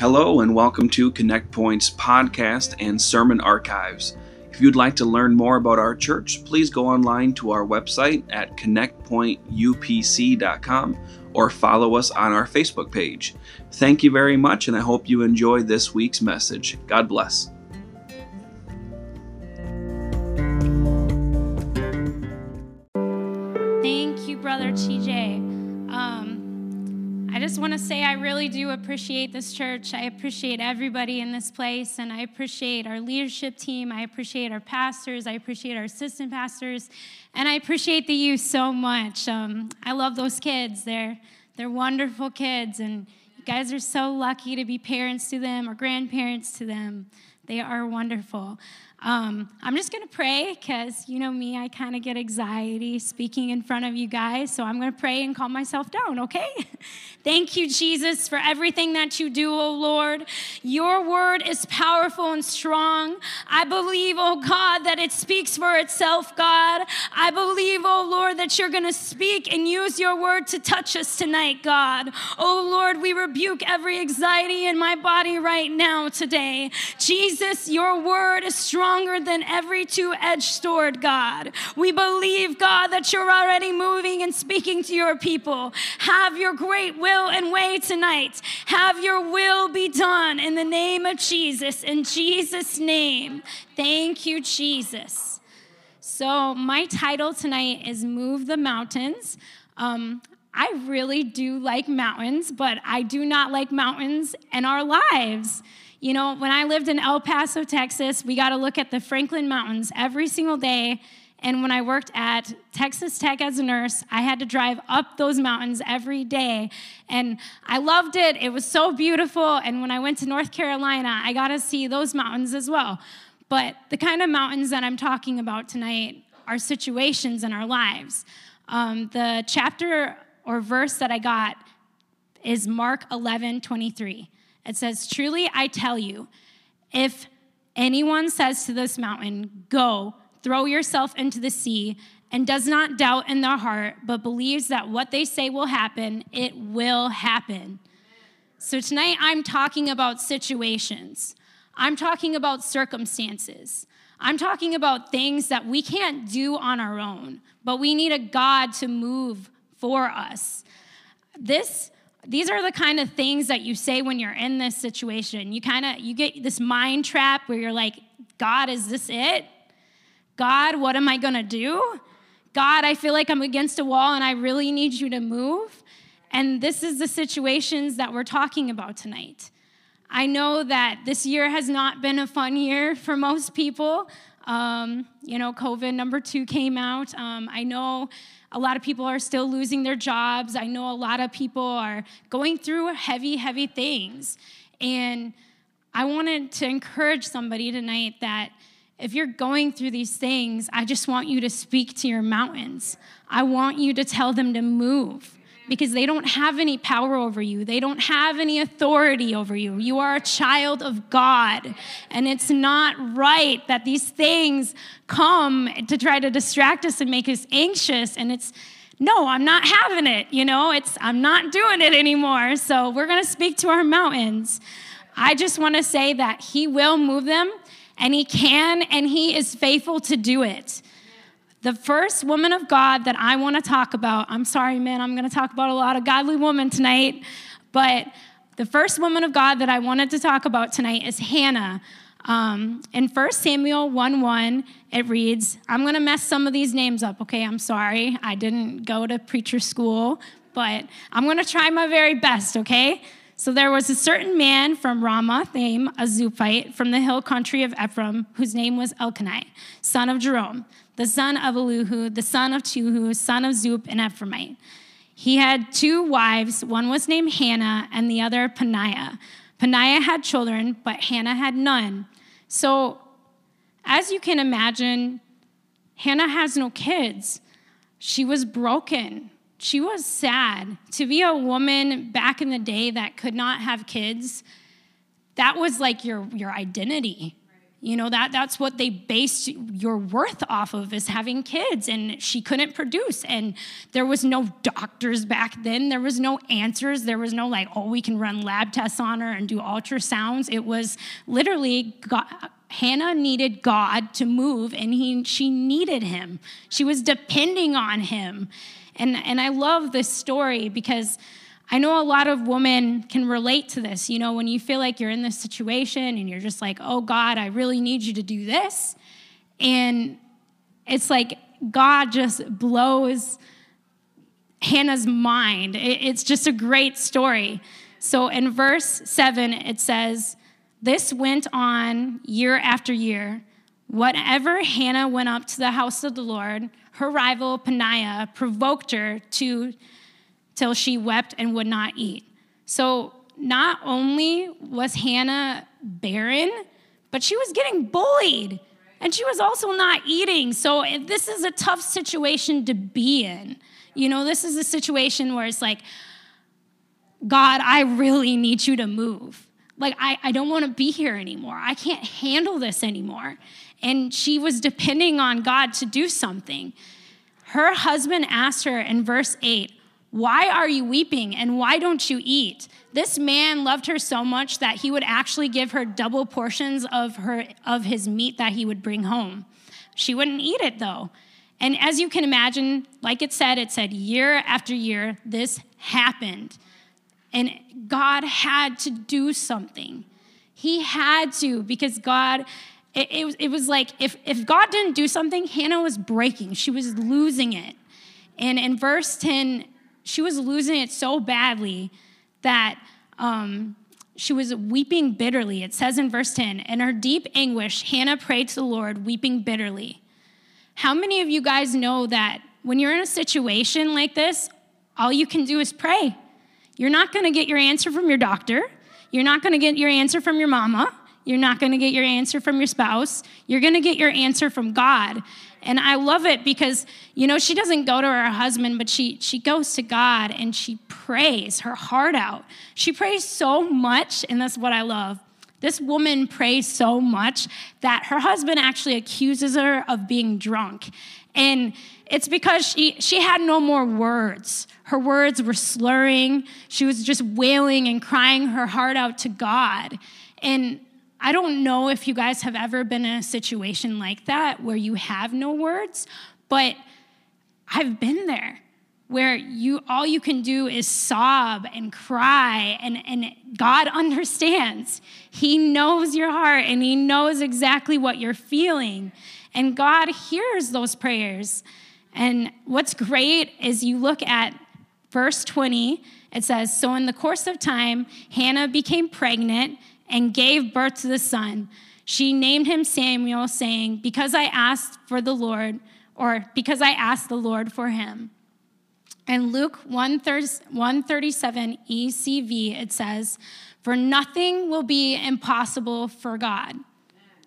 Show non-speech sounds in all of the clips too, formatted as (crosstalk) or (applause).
Hello, and welcome to Connect Point's podcast and sermon archives. If you'd like to learn more about our church, please go online to our website at connectpointupc.com or follow us on our Facebook page. Thank you very much, and I hope you enjoy this week's message. God bless. Thank you, Brother TJ. Um, just want to say I really do appreciate this church. I appreciate everybody in this place, and I appreciate our leadership team. I appreciate our pastors. I appreciate our assistant pastors, and I appreciate the youth so much. Um, I love those kids. They're they're wonderful kids, and you guys are so lucky to be parents to them or grandparents to them. They are wonderful. Um, I'm just going to pray because you know me, I kind of get anxiety speaking in front of you guys. So I'm going to pray and calm myself down, okay? (laughs) Thank you, Jesus, for everything that you do, oh Lord. Your word is powerful and strong. I believe, oh God, that it speaks for itself, God. I believe, oh Lord, that you're going to speak and use your word to touch us tonight, God. O Lord, we rebuke every anxiety in my body right now today. Jesus, your word is stronger than every two edged sword, God. We believe, God, that you're already moving and speaking to your people. Have your great will and way tonight. Have your will be done in the name of Jesus. In Jesus' name. Thank you, Jesus. So, my title tonight is Move the Mountains. Um, I really do like mountains, but I do not like mountains in our lives. You know, when I lived in El Paso, Texas, we got to look at the Franklin Mountains every single day. And when I worked at Texas Tech as a nurse, I had to drive up those mountains every day. And I loved it. It was so beautiful. And when I went to North Carolina, I got to see those mountains as well. But the kind of mountains that I'm talking about tonight are situations in our lives. Um, the chapter or verse that I got is Mark 11 23. It says, Truly I tell you, if anyone says to this mountain, Go, throw yourself into the sea, and does not doubt in their heart, but believes that what they say will happen, it will happen. So tonight I'm talking about situations. I'm talking about circumstances. I'm talking about things that we can't do on our own, but we need a God to move for us. This these are the kind of things that you say when you're in this situation. You kind of you get this mind trap where you're like, God, is this it? God, what am I going to do? God, I feel like I'm against a wall and I really need you to move. And this is the situations that we're talking about tonight. I know that this year has not been a fun year for most people. Um, you know, COVID number two came out. Um, I know a lot of people are still losing their jobs. I know a lot of people are going through heavy, heavy things. And I wanted to encourage somebody tonight that if you're going through these things, I just want you to speak to your mountains. I want you to tell them to move because they don't have any power over you. They don't have any authority over you. You are a child of God. And it's not right that these things come to try to distract us and make us anxious. And it's, no, I'm not having it. You know, it's, I'm not doing it anymore. So we're going to speak to our mountains. I just want to say that He will move them, and He can, and He is faithful to do it. The first woman of God that I want to talk about, I'm sorry, man, I'm going to talk about a lot of godly women tonight, but the first woman of God that I wanted to talk about tonight is Hannah. Um, in 1 Samuel 1 1, it reads, I'm going to mess some of these names up, okay? I'm sorry. I didn't go to preacher school, but I'm going to try my very best, okay? So there was a certain man from Ramah named a Zuphite from the hill country of Ephraim, whose name was Elkanah, son of Jerome the son of Elihu, the son of Tohu, son of Zup, an Ephraimite. He had two wives. One was named Hannah, and the other Peninnah. Peninnah had children, but Hannah had none. So, as you can imagine, Hannah has no kids. She was broken. She was sad. To be a woman back in the day that could not have kids, that was like your, your identity You know, that that's what they based your worth off of is having kids. And she couldn't produce. And there was no doctors back then. There was no answers. There was no like, oh, we can run lab tests on her and do ultrasounds. It was literally God, Hannah needed God to move, and he she needed him. She was depending on him. And, and I love this story because I know a lot of women can relate to this. You know, when you feel like you're in this situation and you're just like, oh, God, I really need you to do this. And it's like God just blows Hannah's mind. It's just a great story. So in verse 7, it says, This went on year after year. Whatever Hannah went up to the house of the Lord, her rival Peninnah provoked her to till she wept and would not eat. So not only was Hannah barren, but she was getting bullied. And she was also not eating. So this is a tough situation to be in. You know, this is a situation where it's like, God, I really need you to move. Like, I, I don't want to be here anymore. I can't handle this anymore. And she was depending on God to do something. Her husband asked her in verse 8, why are you weeping and why don't you eat? This man loved her so much that he would actually give her double portions of her of his meat that he would bring home. She wouldn't eat it though. And as you can imagine, like it said, it said year after year this happened. And God had to do something. He had to because God it, it, it was like if, if God didn't do something, Hannah was breaking. She was losing it. And in verse 10, she was losing it so badly that um, she was weeping bitterly. It says in verse 10, in her deep anguish, Hannah prayed to the Lord, weeping bitterly. How many of you guys know that when you're in a situation like this, all you can do is pray? You're not going to get your answer from your doctor. You're not going to get your answer from your mama. You're not going to get your answer from your spouse. You're going to get your answer from God. And I love it because, you know, she doesn't go to her husband, but she, she goes to God and she prays her heart out. She prays so much, and that's what I love. This woman prays so much that her husband actually accuses her of being drunk. And it's because she, she had no more words. Her words were slurring. She was just wailing and crying her heart out to God. And I don't know if you guys have ever been in a situation like that where you have no words, but I've been there where you all you can do is sob and cry and, and God (laughs) understands. He knows your heart and he knows exactly what you're feeling. And God hears those prayers. And what's great is you look at verse 20, it says, So in the course of time, Hannah became pregnant and gave birth to the son. She named him Samuel, saying, Because I asked for the Lord, or because I asked the Lord for him. And Luke 137 ECV, it says, For nothing will be impossible for God.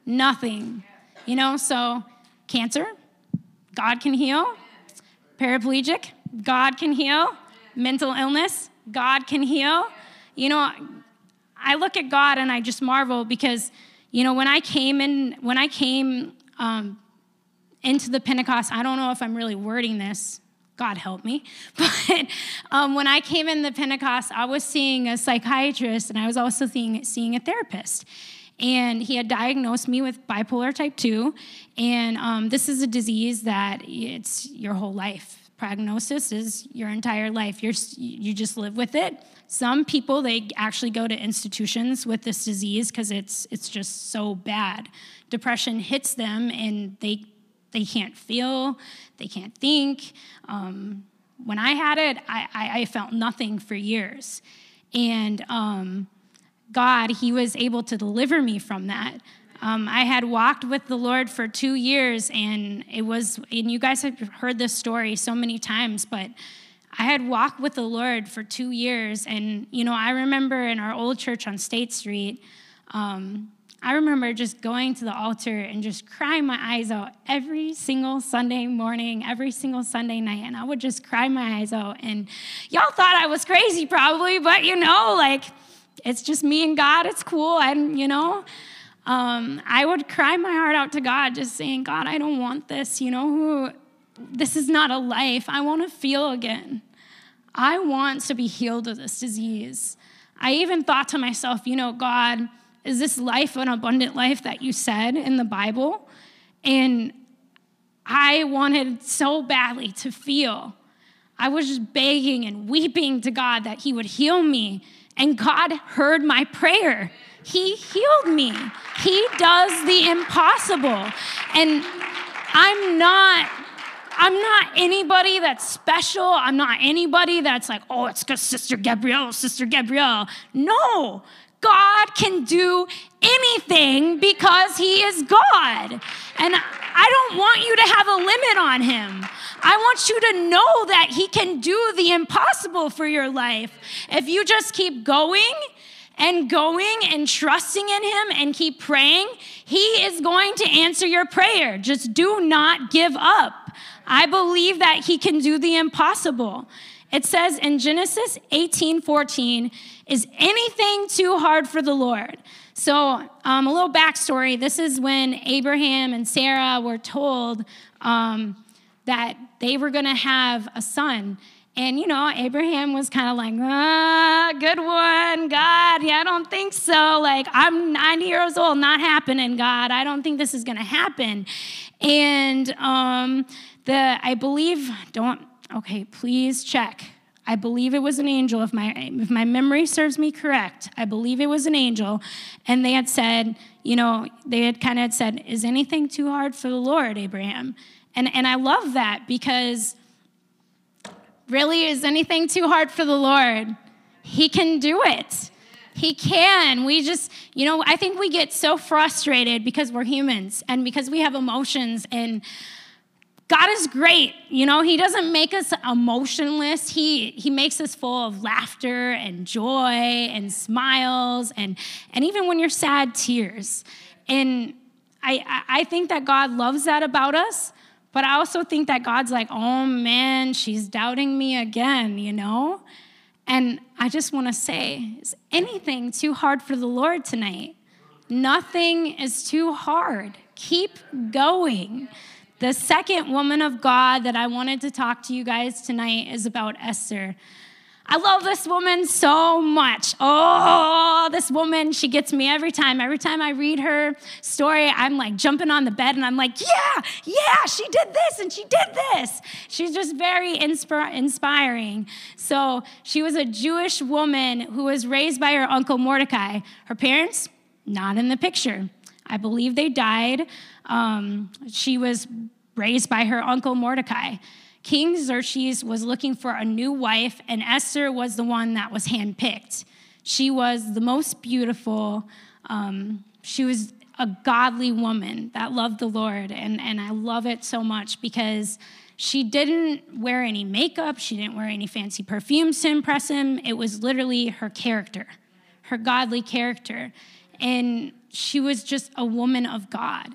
Nothing. You know, so cancer, God can heal. Paraplegic, God can heal. Mental illness, God can heal. You know, I look at God and I just marvel because, you know, when I came in, when I came um, into the Pentecost, I don't know if I'm really wording this. God help me. (laughs) But um, when I came in the Pentecost, I was seeing a psychiatrist and I was also seeing, seeing a therapist. And he had diagnosed me with bipolar type 2. And um, this is a disease that it's your whole life prognosis is your entire life. You're, you just live with it. Some people, they actually go to institutions with this disease because it's, it's just so bad. Depression hits them and they, they can't feel, they can't think. Um, when I had it, I, I, I, felt nothing for years. And um, God, He was able to deliver me from that. Um, I had walked with the Lord for two years, and it was, and you guys have heard this story so many times, but I had walked with the Lord for two years. And, you know, I remember in our old church on State Street, um, I remember just going to the altar and just crying my eyes out every single Sunday morning, every single Sunday night. And I would just cry my eyes out. And y'all thought I was crazy, probably, but you know, like, it's just me and God. It's cool. And, you know, um, I would cry my heart out to God, just saying, God, I don't want this. You know, who, this is not a life. I want to feel again. I want to be healed of this disease. I even thought to myself, you know, God, is this life an abundant life that you said in the Bible? And I wanted so badly to feel. I was just begging and weeping to God that He would heal me. And God heard my prayer. He healed me. He does the impossible. And I'm not I'm not anybody that's special. I'm not anybody that's like, oh, it's because Sister Gabrielle, Sister Gabrielle. No, God can do anything because He is God. And I don't want you to have a limit on Him. I want you to know that He can do the impossible for your life. If you just keep going and going and trusting in Him and keep praying, He is going to answer your prayer. Just do not give up. I believe that He can do the impossible. It says in Genesis 18 14, is anything too hard for the Lord? So, um, a little backstory this is when Abraham and Sarah were told um, that they were going to have a son. And, you know, Abraham was kind of like, ah, good one, God. Yeah, I don't think so. Like, I'm 90 years old, not happening, God. I don't think this is going to happen. And um, the, I believe, don't, okay, please check. I believe it was an angel, if my, if my memory serves me correct. I believe it was an angel. And they had said, you know, they had kind of said, Is anything too hard for the Lord, Abraham? And, and I love that because really, is anything too hard for the Lord? He can do it. He can. We just, you know, I think we get so frustrated because we're humans and because we have emotions and God is great. You know, He doesn't make us emotionless. He, he makes us full of laughter and joy and smiles and, and even when you're sad, tears. And I, I think that God loves that about us, but I also think that God's like, oh man, she's doubting me again, you know? And I just want to say, is anything too hard for the Lord tonight? Nothing is too hard. Keep going. The second woman of God that I wanted to talk to you guys tonight is about Esther. I love this woman so much. Oh, this woman, she gets me every time. Every time I read her story, I'm like jumping on the bed and I'm like, yeah, yeah, she did this and she did this. She's just very insp- inspiring. So she was a Jewish woman who was raised by her uncle Mordecai. Her parents, not in the picture. I believe they died. Um, she was raised by her uncle Mordecai. King Xerxes was looking for a new wife, and Esther was the one that was handpicked. She was the most beautiful. Um, she was a godly woman that loved the Lord, and, and I love it so much because she didn't wear any makeup, she didn't wear any fancy perfumes to impress him. It was literally her character, her godly character. And she was just a woman of God.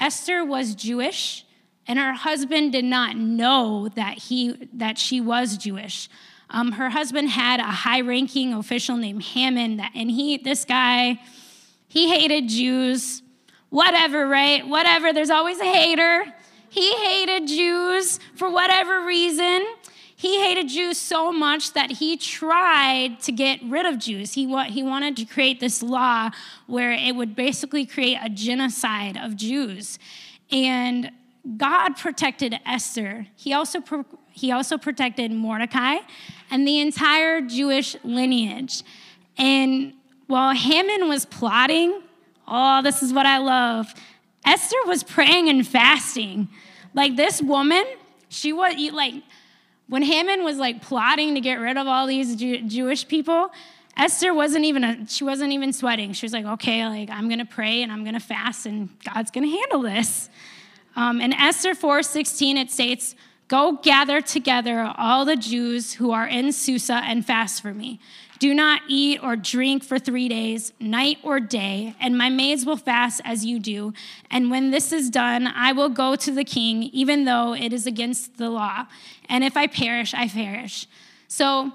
Esther was Jewish and her husband did not know that he that she was Jewish. Um, her husband had a high-ranking official named Haman, that, and he this guy he hated Jews. Whatever, right? Whatever. There's always a hater. He hated Jews for whatever reason. He hated Jews so much that he tried to get rid of Jews. He, wa- he wanted to create this law where it would basically create a genocide of Jews. And God protected Esther. He also, pro- he also protected Mordecai and the entire Jewish lineage. And while Haman was plotting, oh, this is what I love, Esther was praying and fasting. Like this woman, she was like, when Haman was like plotting to get rid of all these Jew- Jewish people, Esther wasn't even a, she wasn't even sweating. She was like, okay, like I'm gonna pray and I'm gonna fast and God's gonna handle this. Um, in Esther 4:16, it states, "Go gather together all the Jews who are in Susa and fast for me. Do not eat or drink for three days, night or day, and my maids will fast as you do. And when this is done, I will go to the king, even though it is against the law. And if I perish, I perish." So,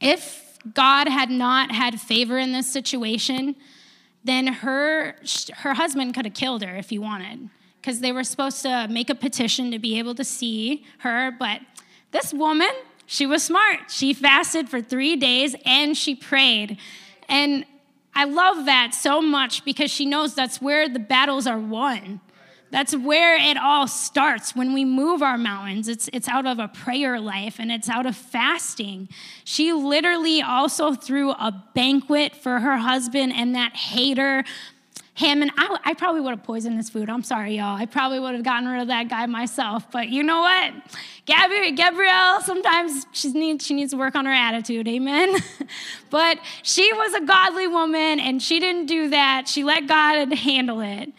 if God had not had favor in this situation, then her her husband could have killed her if he wanted because they were supposed to make a petition to be able to see her but this woman she was smart she fasted for 3 days and she prayed and I love that so much because she knows that's where the battles are won. That's where it all starts when we move our mountains. It's, it's out of a prayer life and it's out of fasting. She literally also threw a banquet for her husband and that hater Haman, I, I probably would have poisoned this food. I'm sorry, y'all. I probably would have gotten rid of that guy myself. But you know what? Gabrielle, sometimes she needs, she needs to work on her attitude. Amen. (laughs) but she was a godly woman and she didn't do that. She let God handle it.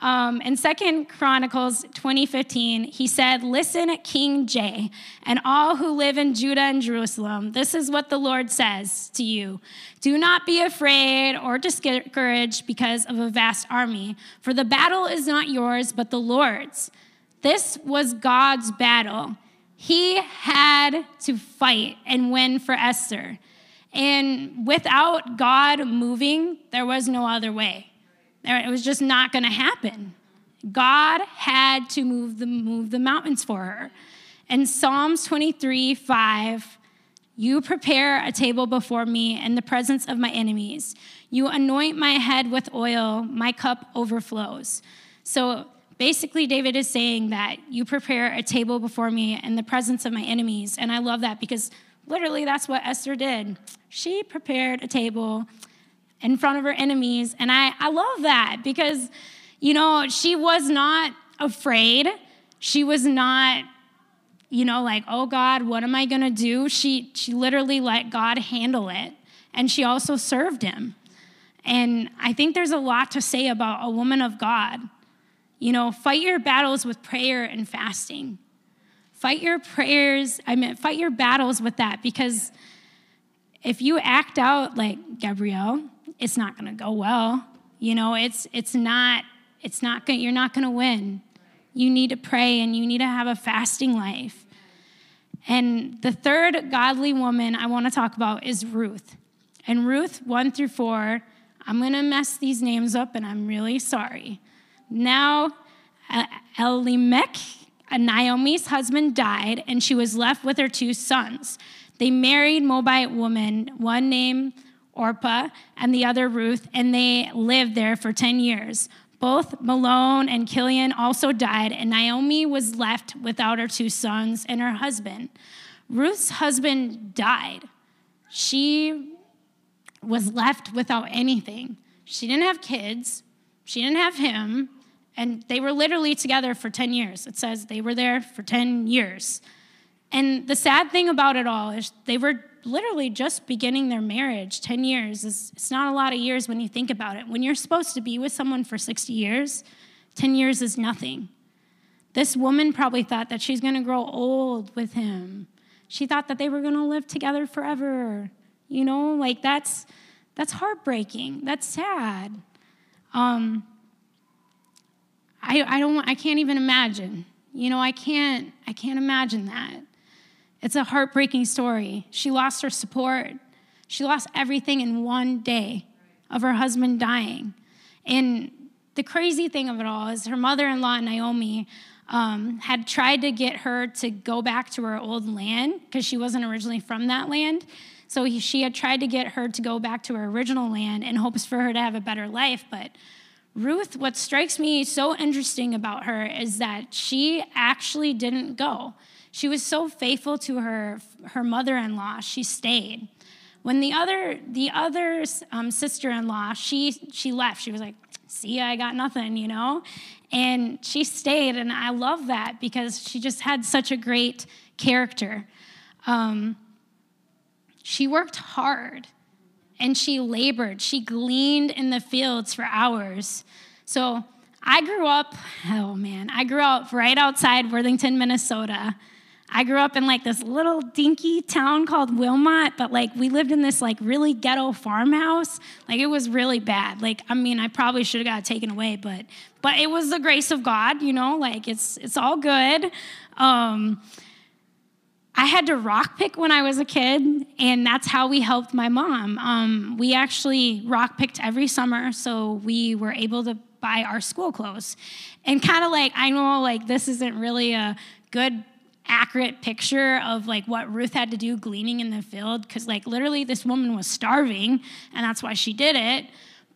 Um, in Second Chronicles 2015, he said, Listen, King J, and all who live in Judah and Jerusalem, this is what the Lord says to you. Do not be afraid or discouraged because of a vast army, for the battle is not yours, but the Lord's. This was God's battle. He had to fight and win for Esther. And without God moving, there was no other way. It was just not going to happen. God had to move the, move the mountains for her. And Psalms 23 5, you prepare a table before me in the presence of my enemies. You anoint my head with oil, my cup overflows. So basically, David is saying that you prepare a table before me in the presence of my enemies. And I love that because literally that's what Esther did. She prepared a table in front of her enemies. And I, I love that because, you know, she was not afraid. She was not, you know, like, oh God, what am I going to do? She, she literally let God handle it. And she also served him. And I think there's a lot to say about a woman of God. You know, fight your battles with prayer and fasting. Fight your prayers, I mean, fight your battles with that because if you act out like Gabrielle, it's not going to go well. You know, it's it's not it's not going you're not going to win. You need to pray and you need to have a fasting life. And the third godly woman I want to talk about is Ruth. And Ruth 1 through 4, I'm going to mess these names up and I'm really sorry. Now, uh, Elimelech, uh, Naomi's husband, died and she was left with her two sons. They married Moabite woman, one named Orpah, and the other Ruth, and they lived there for 10 years. Both Mahlon and Chilion also died, and Naomi was left without her two sons and her husband. Ruth's husband died. She was left without anything. She didn't have kids, she didn't have him, and they were literally together for 10 years. It says they were there for 10 years. And the sad thing about it all is they were literally just beginning their marriage 10 years is it's not a lot of years when you think about it. When you're supposed to be with someone for 60 years 10 years is nothing. This woman probably thought that she's going to grow old with him. She thought that they were going to live together forever. You know like that's that's heartbreaking. That's sad. Um i i don't i can't even imagine. You know i can't i can't imagine that it's a heartbreaking story. She lost her support. She lost everything in one day of her husband dying. And the crazy thing of it all is her mother in law, Naomi, um, had tried to get her to go back to her old land because she wasn't originally from that land. So he, she had tried to get her to go back to her original land in hopes for her to have a better life. But Ruth, what strikes me so interesting about her is that she actually didn't go. She was so faithful to her, her mother-in-law, she stayed. When the other, the other um, sister-in-law, she, she left. She was like, see, I got nothing, you know? And she stayed, and I love that because she just had such a great character. Um, she worked hard and she labored. She gleaned in the fields for hours. So I grew up, oh man, I grew up right outside Worthington, Minnesota. I grew up in like this little dinky town called Wilmont, but like we lived in this like really ghetto farmhouse. Like it was really bad. Like I mean, I probably should have got taken away, but but it was the grace of God, you know. Like it's it's all good. Um, I had to rock pick when I was a kid, and that's how we helped my mom. Um, we actually rock picked every summer, so we were able to buy our school clothes. And kind of like, I know like this isn't really a good accurate picture of like what Ruth had to do gleaning in the field because like literally this woman was starving and that's why she did it.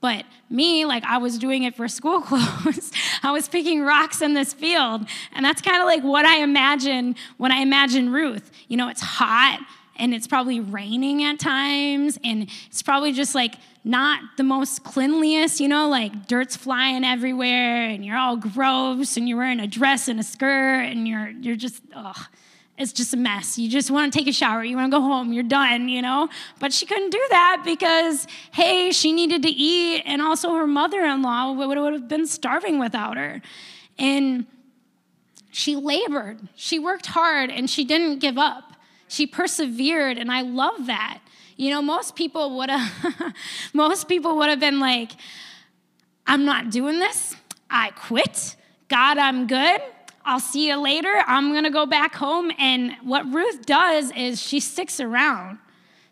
But me, like I was doing it for school (laughs) clothes. I was picking rocks in this field. And that's kind of like what I imagine when I imagine Ruth. You know, it's hot and it's probably raining at times and it's probably just like not the most cleanliest, you know, like dirt's flying everywhere and you're all gross and you're wearing a dress and a skirt and you're you're just ugh. It's just a mess. You just want to take a shower. You want to go home. You're done, you know? But she couldn't do that because, hey, she needed to eat, and also her mother in law would have been starving without her. And she labored, she worked hard, and she didn't give up. She persevered, and I love that. You know, most people would have (laughs) most people would have been like, I'm not doing this. I quit. God, I'm good. I'll see you later. I'm going to go back home. And what Ruth does is she sticks around.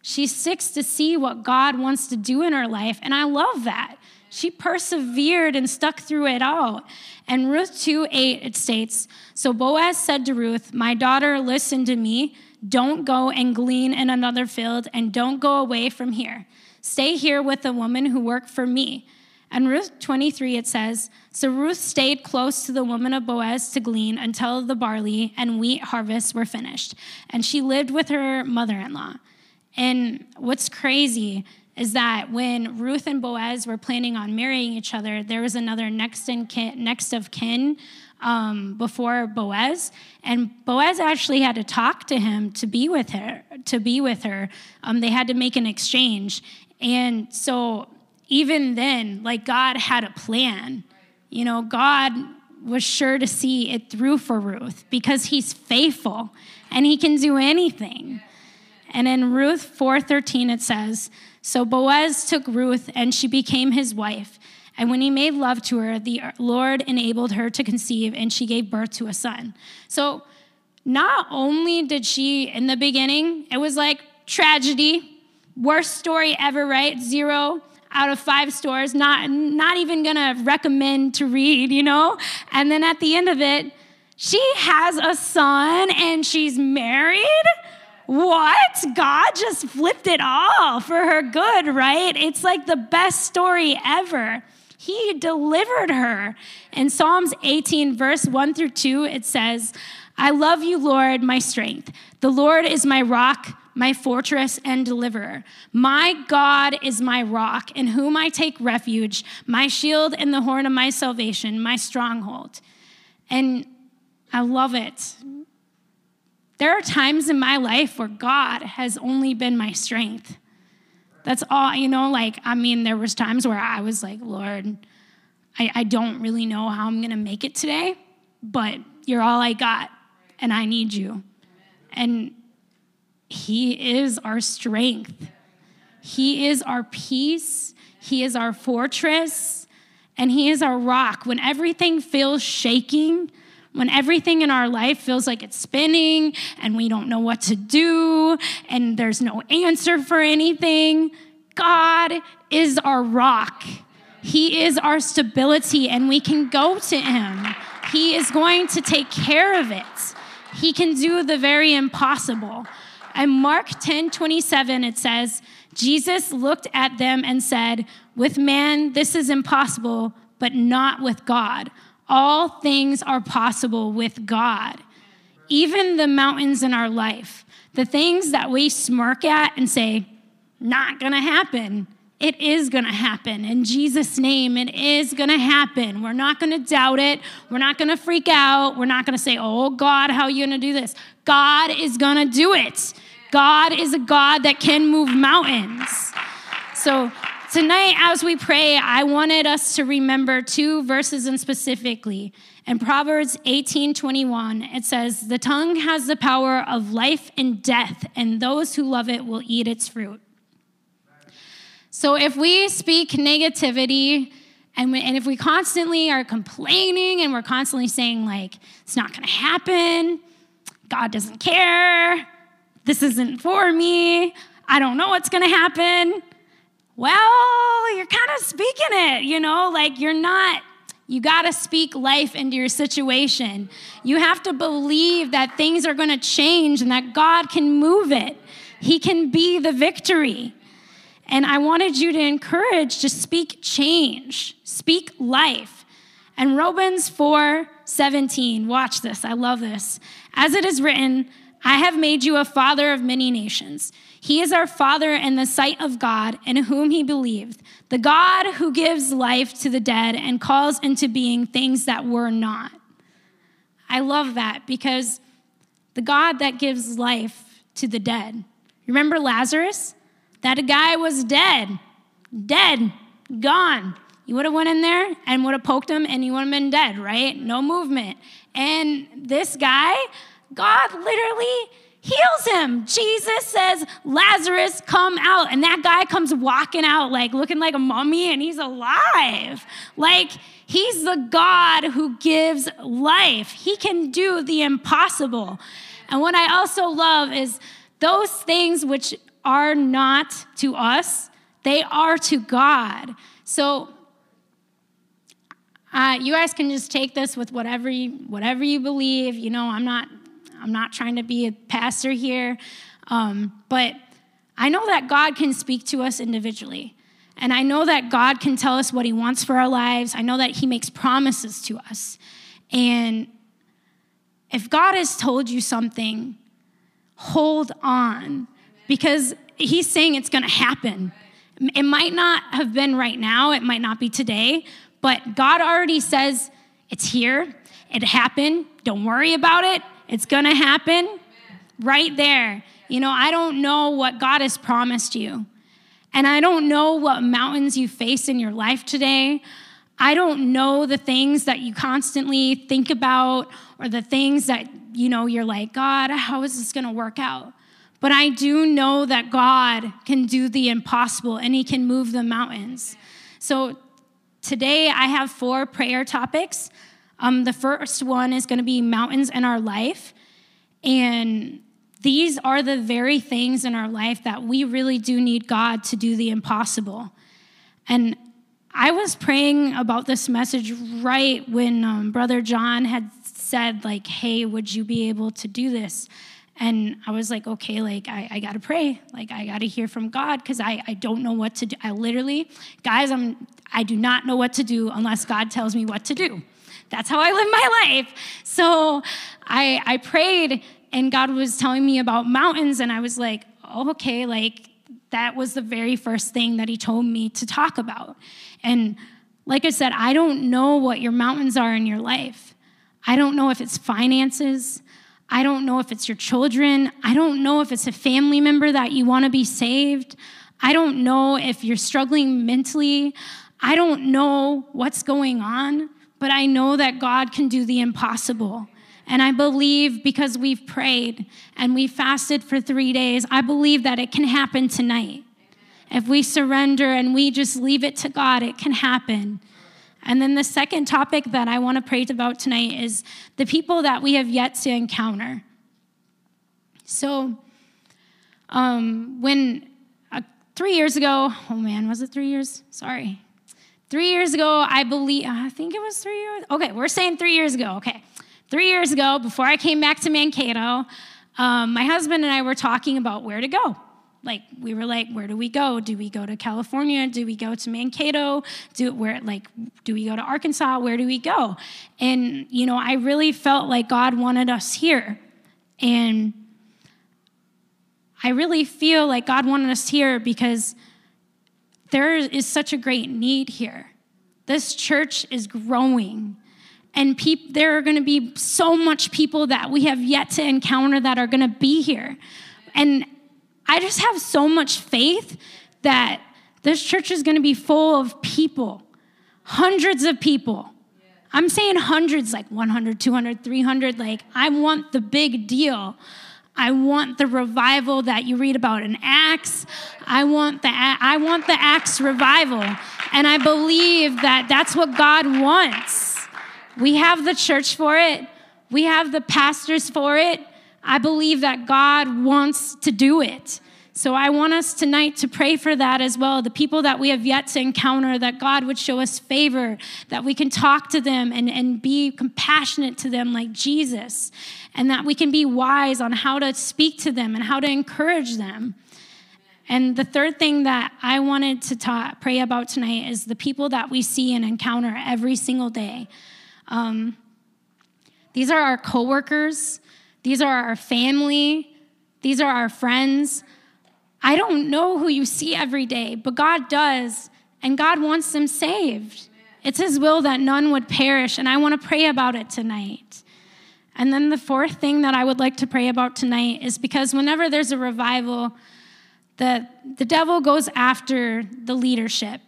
She sticks to see what God wants to do in her life. And I love that. She persevered and stuck through it all. And Ruth 2 8, it states So Boaz said to Ruth, My daughter, listen to me. Don't go and glean in another field, and don't go away from here. Stay here with the woman who worked for me. And Ruth 23, it says, So Ruth stayed close to the woman of Boaz to glean until the barley and wheat harvests were finished. And she lived with her mother in law. And what's crazy is that when Ruth and Boaz were planning on marrying each other, there was another next, in kin, next of kin um, before Boaz, and Boaz actually had to talk to him to be with her. To be with her, um, they had to make an exchange, and so even then, like God had a plan. You know, God was sure to see it through for Ruth because He's faithful and He can do anything. And in Ruth 4:13 it says, "So Boaz took Ruth and she became his wife." And when he made love to her, the Lord enabled her to conceive, and she gave birth to a son. So, not only did she, in the beginning, it was like tragedy, worst story ever, right? Zero out of five stores, not, not even gonna recommend to read, you know? And then at the end of it, she has a son and she's married. What? God just flipped it all for her good, right? It's like the best story ever. He delivered her. In Psalms 18, verse 1 through 2, it says, I love you, Lord, my strength. The Lord is my rock, my fortress and deliverer. My God is my rock, in whom I take refuge, my shield and the horn of my salvation, my stronghold. And I love it. There are times in my life where God has only been my strength. That's all, you know, like, I mean, there was times where I was like, Lord, I, I don't really know how I'm gonna make it today, but you're all I got, and I need you. And He is our strength. He is our peace. He is our fortress, and He is our rock. When everything feels shaking, when everything in our life feels like it's spinning and we don't know what to do and there's no answer for anything, God is our rock. He is our stability, and we can go to Him. He is going to take care of it. He can do the very impossible. In Mark 10 27, it says, Jesus looked at them and said, With man, this is impossible, but not with God. All things are possible with God. Even the mountains in our life, the things that we smirk at and say, not gonna happen, it is gonna happen. In Jesus' name, it is gonna happen. We're not gonna doubt it. We're not gonna freak out. We're not gonna say, oh God, how are you gonna do this? God is gonna do it. God is a God that can move mountains. So Tonight, as we pray, I wanted us to remember two verses in specifically. In Proverbs 18 21, it says, The tongue has the power of life and death, and those who love it will eat its fruit. So if we speak negativity, and, we, and if we constantly are complaining and we're constantly saying, like, it's not gonna happen, God doesn't care, this isn't for me. I don't know what's to happen. Well, you're kind of speaking it, you know, like you're not you got to speak life into your situation. You have to believe that things are going to change and that God can move it. He can be the victory. And I wanted you to encourage to speak change, speak life. And Romans 4 17, watch this, I love this. As it is written, I have made you a father of many nations. He is our father in the sight of God, in whom he believed, the God who gives life to the dead and calls into being things that were not. I love that because the God that gives life to the dead. Remember Lazarus? That guy was dead, dead, gone. You would have went in there and would have poked him and he would have been dead, right? No movement. And this guy, God literally heals him. Jesus says, Lazarus, come out. And that guy comes walking out, like looking like a mummy, and he's alive. Like, he's the God who gives life. He can do the impossible. And what I also love is those things which are not to us, they are to God. So, uh, you guys can just take this with whatever you, whatever you believe. You know, I'm not I'm not trying to be a pastor here, um, but I know that God can speak to us individually. And I know that God can tell us what He wants for our lives. I know that He makes promises to us. And if God has told you something, hold on because He's saying it's going to happen. It might not have been right now, it might not be today, but God already says it's here, it happened, don't worry about it, it's going to happen right there. You know, I don't know what God has promised you. And I don't know what mountains you face in your life today. I don't know the things that you constantly think about or the things that, you know, you're like, God, how is this going to work out? But I do know that God can do the impossible and He can move the mountains. So today I have four prayer topics. Um, the first one is going to be mountains in our life. And these are the very things in our life that we really do need God to do the impossible. And I was praying about this message right when um, Brother John had said, like, hey, would you be able to do this? And I was like, okay, like, I, I gotta pray. Like, I gotta hear from God because I, I don't know what to do. I literally, guys, I'm, I do not know what to do unless God tells me what to do. That's how I live my life. So I, I prayed, and God was telling me about mountains, and I was like, okay, like that was the very first thing that He told me to talk about. And like I said, I don't know what your mountains are in your life. I don't know if it's finances. I don't know if it's your children. I don't know if it's a family member that you want to be saved. I don't know if you're struggling mentally. I don't know what's going on but I know that God can do the impossible. And I believe because we've prayed and we fasted for three days, I believe that it can happen tonight. If we surrender and we just leave it to God, it can happen. And then the second topic that I want to pray about tonight is the people that we have yet to encounter. So, um, when uh, three years ago, oh man, was it three years? Sorry. Three years ago, I believe, I think it was three years. Okay, we're saying three years ago. Okay. Three years ago, before I came back to Mankato, um, my husband and I were talking about where to go. Like we were like, where do we go? Do we go to California? Do we go to Mankato? Do where like do we go to Arkansas? Where do we go? And you know, I really felt like God wanted us here. And I really feel like God wanted us here because there is such a great need here. This church is growing. And peop- there are going to be so much people that we have yet to encounter that are going to be here. And I just have so much faith that this church is going to be full of people, hundreds of people. I'm saying hundreds, like 100, 200, 300. Like, I want the big deal. I want the revival that you read about in Acts. I want the I want the Acts revival. And I believe that that's what God wants. We have the church for it. We have the pastors for it. I believe that God wants to do it. So I want us tonight to pray for that as well. The people that we have yet to encounter, that God would show us favor, that we can talk to them and, and be compassionate to them like Jesus, and that we can be wise on how to speak to them and how to encourage them. And the third thing that I wanted to pray about tonight is the people that we see and encounter every single day. Um, these are our coworkers, these are our family, these are our friends. I don't know who you see every day, but God does, and God wants them saved. It's His will that none would perish, and I want to pray about it tonight. And then the fourth thing that I would like to pray about tonight is because whenever there's a revival, the, the devil goes after the leadership.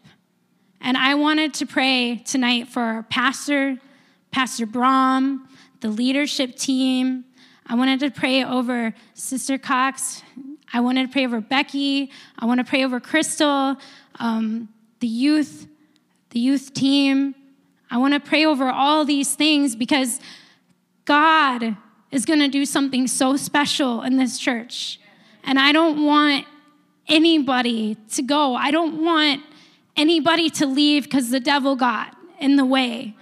And I wanted to pray tonight for our Pastor, Pastor Brom, the leadership team. I wanted to pray over Sister Cox, I want to pray over Becky. I want to pray over Crystal, um, the youth, the youth team. I want to pray over all these things because God is going to do something so special in this church. And I don't want anybody to go. I don't want anybody to leave because the devil got in the way.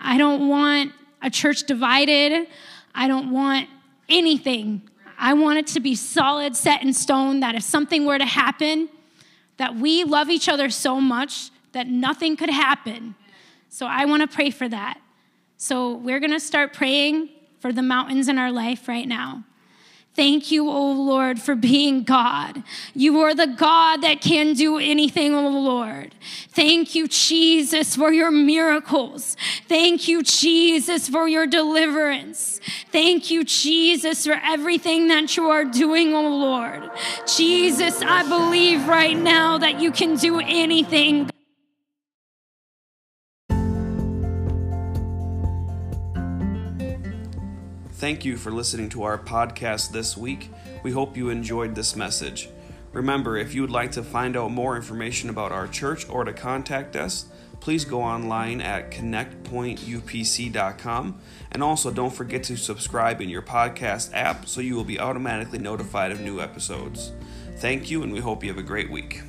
I don't want a church divided. I don't want anything I want it to be solid, set in stone, that if something were to happen, that we love each other so much that nothing could happen. So I want to pray for that. So we're going to start praying for the mountains in our life right now. Thank you, O Lord, for being God. You are the God that can do anything, O Lord. Thank you, Jesus, for your miracles. Thank you, Jesus, for your deliverance. Thank you, Jesus, for everything that you are doing, O Lord. Jesus, I believe right now that you can do anything. Thank you for listening to our podcast this week. We hope you enjoyed this message. Remember, if you would like to find out more information about our church or to contact us, please go online at connectpointupc.com. And also, don't forget to subscribe in your podcast app so you will be automatically notified of new episodes. Thank you, and we hope you have a great week.